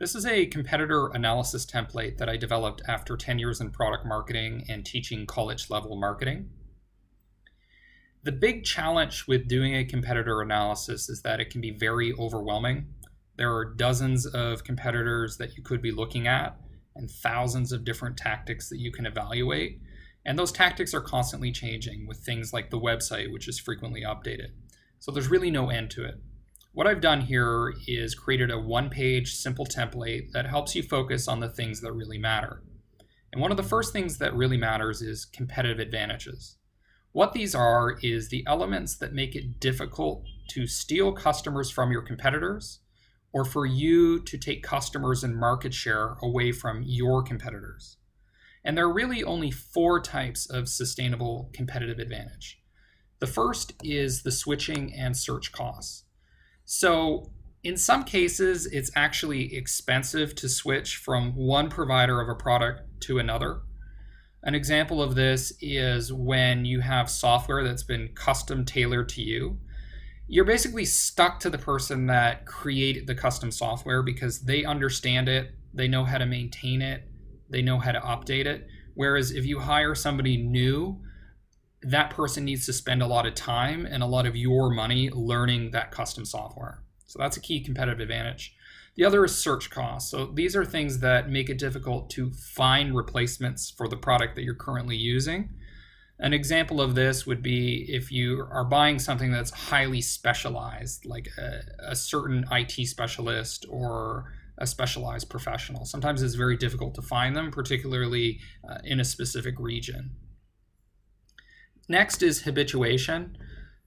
This is a competitor analysis template that I developed after 10 years in product marketing and teaching college level marketing. The big challenge with doing a competitor analysis is that it can be very overwhelming. There are dozens of competitors that you could be looking at and thousands of different tactics that you can evaluate. And those tactics are constantly changing with things like the website, which is frequently updated. So there's really no end to it. What I've done here is created a one page simple template that helps you focus on the things that really matter. And one of the first things that really matters is competitive advantages. What these are is the elements that make it difficult to steal customers from your competitors or for you to take customers and market share away from your competitors. And there are really only four types of sustainable competitive advantage. The first is the switching and search costs. So in some cases, it's actually expensive to switch from one provider of a product to another. An example of this is when you have software that's been custom tailored to you. You're basically stuck to the person that created the custom software because they understand it, they know how to maintain it, they know how to update it. Whereas if you hire somebody new, that person needs to spend a lot of time and a lot of your money learning that custom software. So that's a key competitive advantage. The other is search costs. So these are things that make it difficult to find replacements for the product that you're currently using. An example of this would be if you are buying something that's highly specialized, like a, a certain IT specialist or a specialized professional. Sometimes it's very difficult to find them, particularly uh, in a specific region. Next is habituation.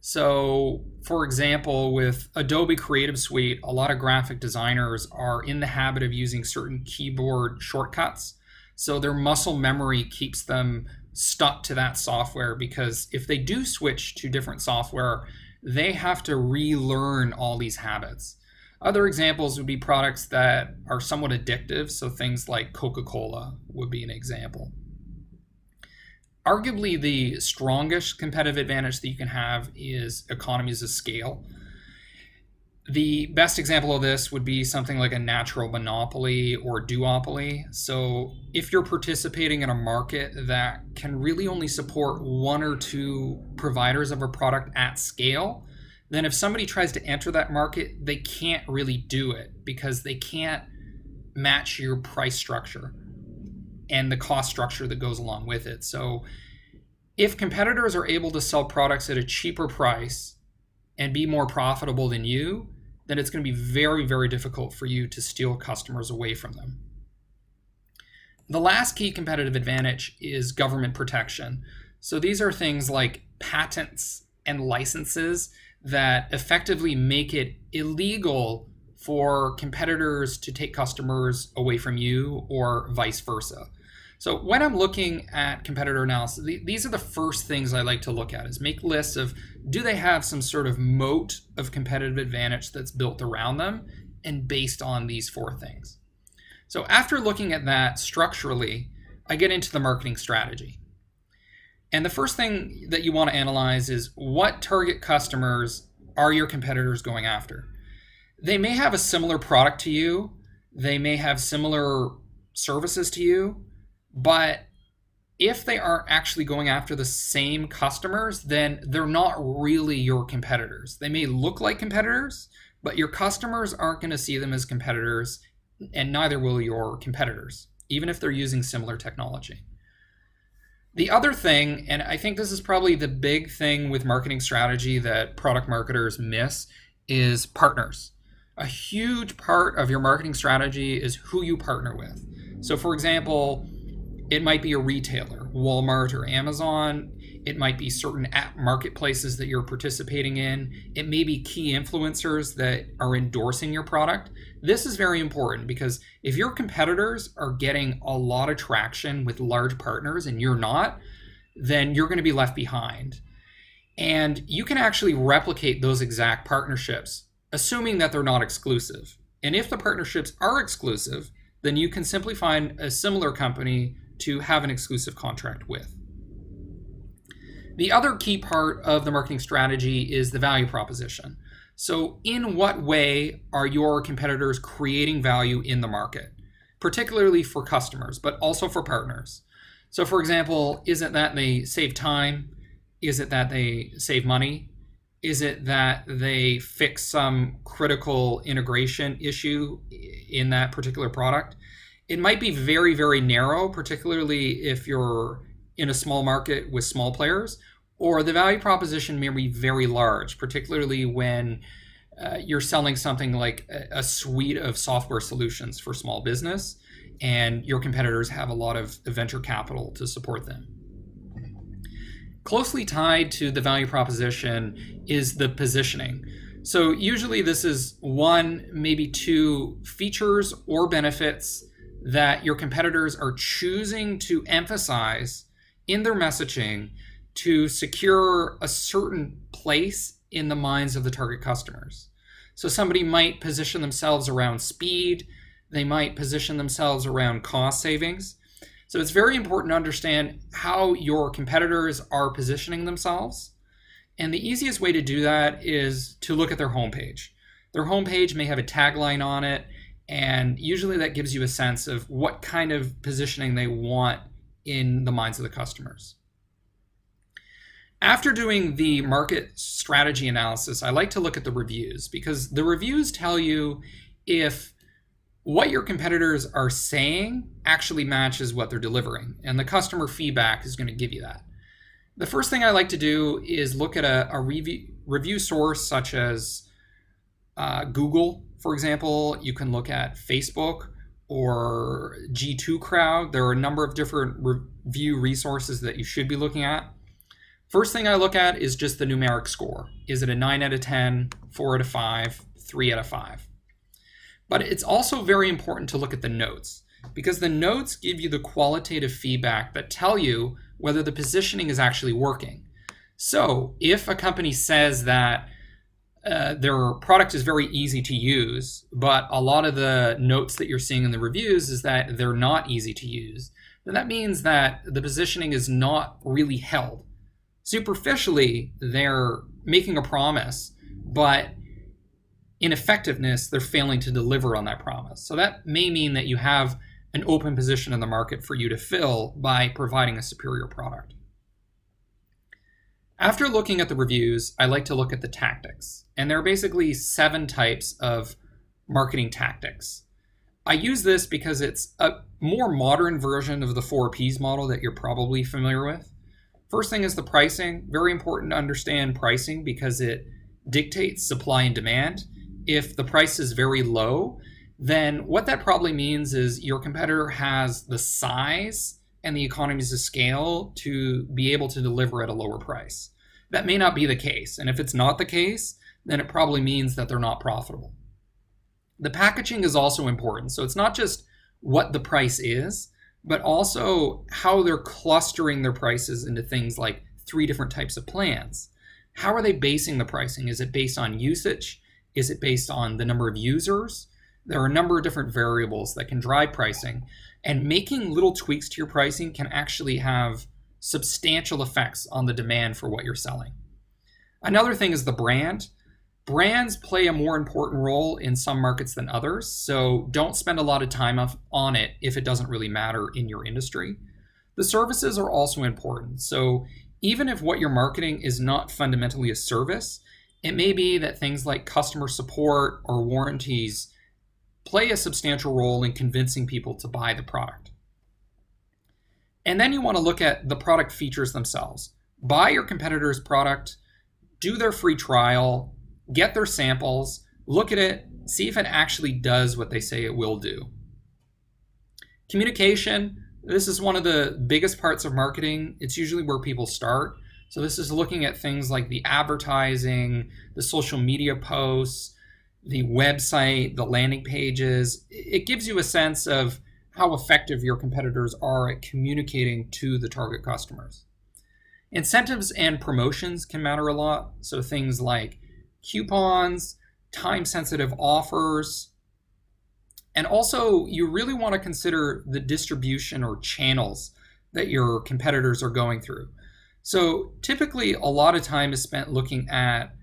So, for example, with Adobe Creative Suite, a lot of graphic designers are in the habit of using certain keyboard shortcuts. So, their muscle memory keeps them stuck to that software because if they do switch to different software, they have to relearn all these habits. Other examples would be products that are somewhat addictive. So, things like Coca Cola would be an example arguably the strongest competitive advantage that you can have is economies of scale. The best example of this would be something like a natural monopoly or duopoly. So, if you're participating in a market that can really only support one or two providers of a product at scale, then if somebody tries to enter that market, they can't really do it because they can't match your price structure and the cost structure that goes along with it. So if competitors are able to sell products at a cheaper price and be more profitable than you, then it's going to be very, very difficult for you to steal customers away from them. The last key competitive advantage is government protection. So these are things like patents and licenses that effectively make it illegal for competitors to take customers away from you or vice versa. So when I'm looking at competitor analysis, these are the first things I like to look at is make lists of do they have some sort of moat of competitive advantage that's built around them and based on these four things. So after looking at that structurally, I get into the marketing strategy. And the first thing that you want to analyze is what target customers are your competitors going after? They may have a similar product to you, they may have similar services to you, but if they aren't actually going after the same customers, then they're not really your competitors. They may look like competitors, but your customers aren't going to see them as competitors, and neither will your competitors, even if they're using similar technology. The other thing, and I think this is probably the big thing with marketing strategy that product marketers miss, is partners. A huge part of your marketing strategy is who you partner with. So, for example, it might be a retailer, Walmart or Amazon. It might be certain app marketplaces that you're participating in. It may be key influencers that are endorsing your product. This is very important because if your competitors are getting a lot of traction with large partners and you're not, then you're going to be left behind. And you can actually replicate those exact partnerships, assuming that they're not exclusive. And if the partnerships are exclusive, then you can simply find a similar company to have an exclusive contract with. The other key part of the marketing strategy is the value proposition. So, in what way are your competitors creating value in the market, particularly for customers, but also for partners? So, for example, is it that they save time? Is it that they save money? Is it that they fix some critical integration issue in that particular product? It might be very, very narrow, particularly if you're in a small market with small players, or the value proposition may be very large, particularly when uh, you're selling something like a, a, suite of software solutions for small business, and your competitors have a lot of venture capital to support them. Closely tied to the value proposition is the positioning. So, usually, this is one, maybe two features or benefits that your competitors are choosing to emphasize in their messaging to secure a certain place in the minds of the target customers. So somebody might position themselves around speed, they might position themselves around cost savings. So it's very important to understand how your competitors are positioning themselves. And the easiest way to do that is to look at their homepage. Their homepage may have a tagline on it, and usually that gives you a sense of what kind of positioning they want in the minds of the customers. After doing the market strategy analysis, I like to look at the reviews because the reviews tell you if what your competitors are saying actually matches what they're delivering, and the customer feedback is going to give you that. The first thing I like to do is look at a, a review, review source such as uh, Google, for example. You can look at Facebook or G2 Crowd. There are a number of different review resources that you should be looking at. First thing I look at is just the numeric score. Is it a 9 out of 10, 4 out of 5, 3 out of 5? But it's also very important to look at the notes because the notes give you the qualitative feedback that tell you whether the positioning is actually working. So if a company says that uh, their product is very easy to use, but a lot of the notes that you're seeing in the reviews is that they're not easy to use, then that means that the positioning is not really held superficially they're making a promise, but in effectiveness, they're failing to deliver on that promise. So that may mean that you have an open position in the market for you to fill by providing a superior product. After looking at the reviews, I like to look at the tactics. And there are basically seven types of marketing tactics. I use this because it's a more modern version of the 4Ps model that you're probably familiar with. First thing is the pricing. Very important to understand pricing because it dictates supply and demand. If the price is very low, then what that probably means is your competitor has the size and the economies of scale to be able to deliver at a lower price. That may not be the case. And if it's not the case, then it probably means that they're not profitable. The packaging is also important. So it's not just what the price is, but also how they're clustering their prices into things like three different types of plans. How are they basing the pricing? Is it based on usage? Is it based on the number of users? There are a number of different variables that can drive pricing, and making little tweaks to your pricing can actually have substantial effects on the demand for what you're selling. Another thing is the brand brands play a more important role in some markets than others. So don't spend a lot of time on it if it doesn't really matter in your industry. The services are also important. So even if what you're marketing is not fundamentally a service, it may be that things like customer support or warranties play a substantial role in convincing people to buy the product. And then you want to look at the product features themselves. Buy your competitor's product, do their free trial, get their samples, look at it, see if it actually does what they say it will do. Communication, this is one of the biggest parts of marketing. It's usually where people start. So, this is looking at things like the advertising, the social media posts, the website, the landing pages. It gives you a sense of how effective your competitors are at communicating to the target customers. Incentives and promotions can matter a lot. So, things like coupons, time sensitive offers. And also, you really want to consider the distribution or channels that your competitors are going through. So, typically, a lot of time is spent looking at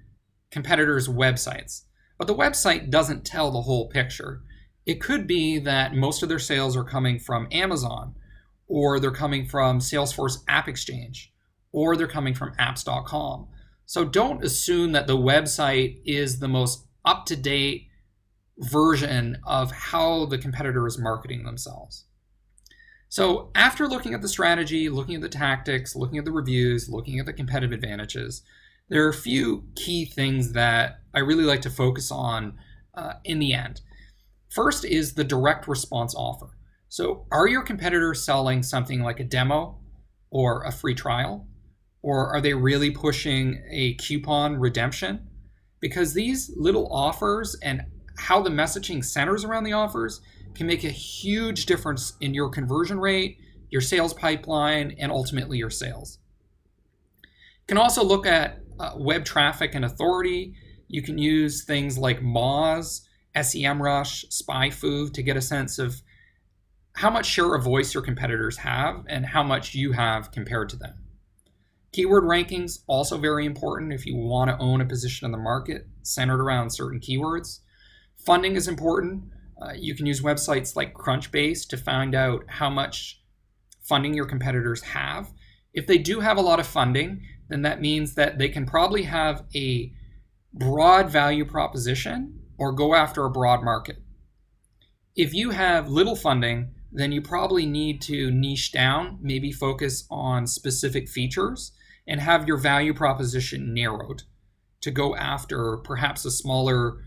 competitors' websites. But the website doesn't tell the whole picture. It could be that most of their sales are coming from Amazon, or they're coming from Salesforce App Exchange, or they're coming from apps.com. So don't assume that the website is the most up to date version of how the competitor is marketing themselves. So, after looking at the strategy, looking at the tactics, looking at the reviews, looking at the competitive advantages, there are a few key things that I really like to focus on uh, in the end. First is the direct response offer. So, are your competitors selling something like a demo or a free trial? Or are they really pushing a coupon redemption? Because these little offers and how the messaging centers around the offers can make a huge difference in your conversion rate, your sales pipeline, and ultimately your sales. You can also look at uh, web traffic and authority. You can use things like Moz, SEMrush, SpyFu to get a sense of how much share of voice your competitors have and how much you have compared to them. Keyword rankings also very important if you want to own a position in the market centered around certain keywords. Funding is important. Uh, you can use websites like Crunchbase to find out how much funding your competitors have. If they do have a lot of funding, then that means that they can probably have a broad value proposition or go after a broad market. If you have little funding, then you probably need to niche down, maybe focus on specific features, and have your value proposition narrowed to go after perhaps a smaller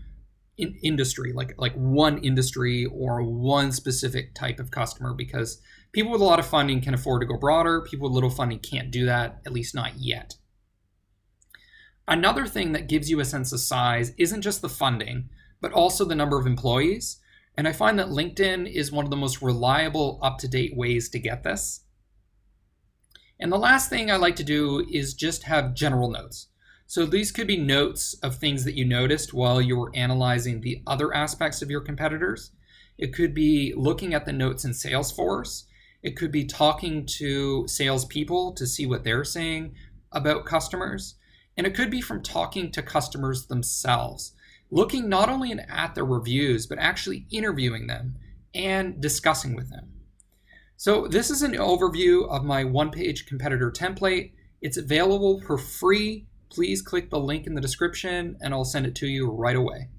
in industry, like like one industry or one specific type of customer, because people with a lot of funding can afford to go broader. People with little funding can't do that, at least not yet. Another thing that gives you a sense of size isn't just the funding, but also the number of employees. And I find that LinkedIn is one of the most reliable, up to date ways to get this. And the last thing I like to do is just have general notes. So these could be notes of things that you noticed while you were analyzing the other aspects of your competitors. It could be looking at the notes in Salesforce. It could be talking to salespeople to see what they're saying about customers. And it could be from talking to customers themselves, looking not only at their reviews, but actually interviewing them and discussing with them. So this is an overview of my one-page competitor template. It's available for free please click the link in the description and I'll send it to you right away.